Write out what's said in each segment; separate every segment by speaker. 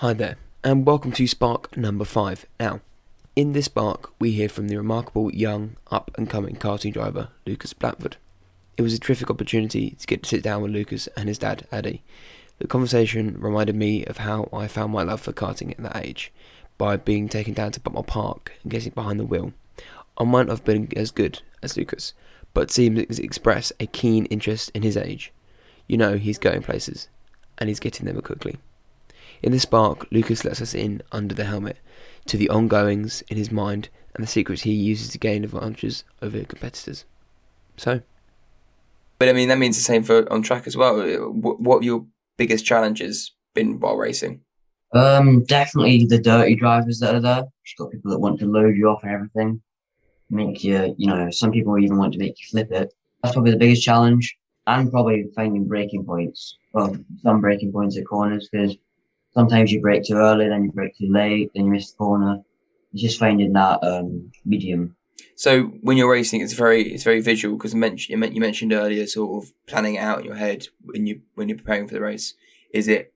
Speaker 1: Hi there, and welcome to Spark number 5. Now, in this Spark, we hear from the remarkable young, up and coming karting driver, Lucas Blantford. It was a terrific opportunity to get to sit down with Lucas and his dad, Addy. The conversation reminded me of how I found my love for karting at that age, by being taken down to Buckmore Park and getting behind the wheel. I might not have been as good as Lucas, but seemed to express a keen interest in his age. You know, he's going places, and he's getting there quickly. In the spark, Lucas lets us in under the helmet to the ongoings in his mind and the secrets he uses to gain advantages over competitors. So,
Speaker 2: But I mean, that means the same for on track as well. What, what have your biggest challenges been while racing?
Speaker 3: Um, definitely the dirty drivers that are there. You've got people that want to load you off and everything, make you, you know, some people even want to make you flip it. That's probably the biggest challenge, and probably finding braking points. Well, some braking points at corners because sometimes you brake too early, then you brake too late, then you miss the corner. It's just finding that um, medium.
Speaker 2: So when you're racing, it's very it's very visual because you mentioned you mentioned earlier sort of planning it out in your head when you when you're preparing for the race. Is it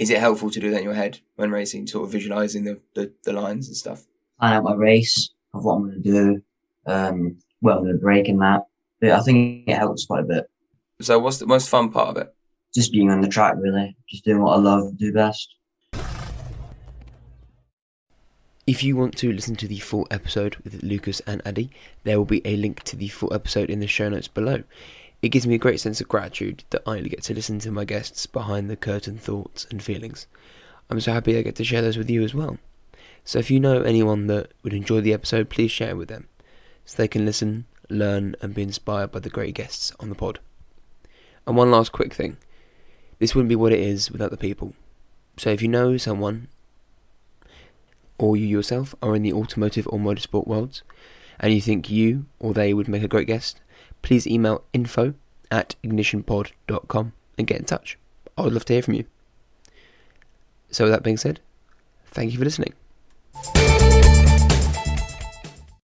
Speaker 2: is it helpful to do that in your head when racing, sort of visualizing the, the, the lines and stuff?
Speaker 3: Plan out my race of what I'm going to do, um, well, I'm going to brake in that. But I think it helps quite a bit.
Speaker 2: So what's the most fun part of it?
Speaker 3: Just being on the track, really. Just doing what I love, do best.
Speaker 1: if you want to listen to the full episode with Lucas and Addy, there will be a link to the full episode in the show notes below. It gives me a great sense of gratitude that I get to listen to my guests behind the curtain thoughts and feelings. I'm so happy I get to share those with you as well. So if you know anyone that would enjoy the episode, please share it with them so they can listen, learn, and be inspired by the great guests on the pod. And one last quick thing this wouldn't be what it is without the people. So if you know someone, or you yourself are in the automotive or motorsport worlds, and you think you or they would make a great guest, please email info at ignitionpod.com and get in touch. I would love to hear from you. So, with that being said, thank you for listening.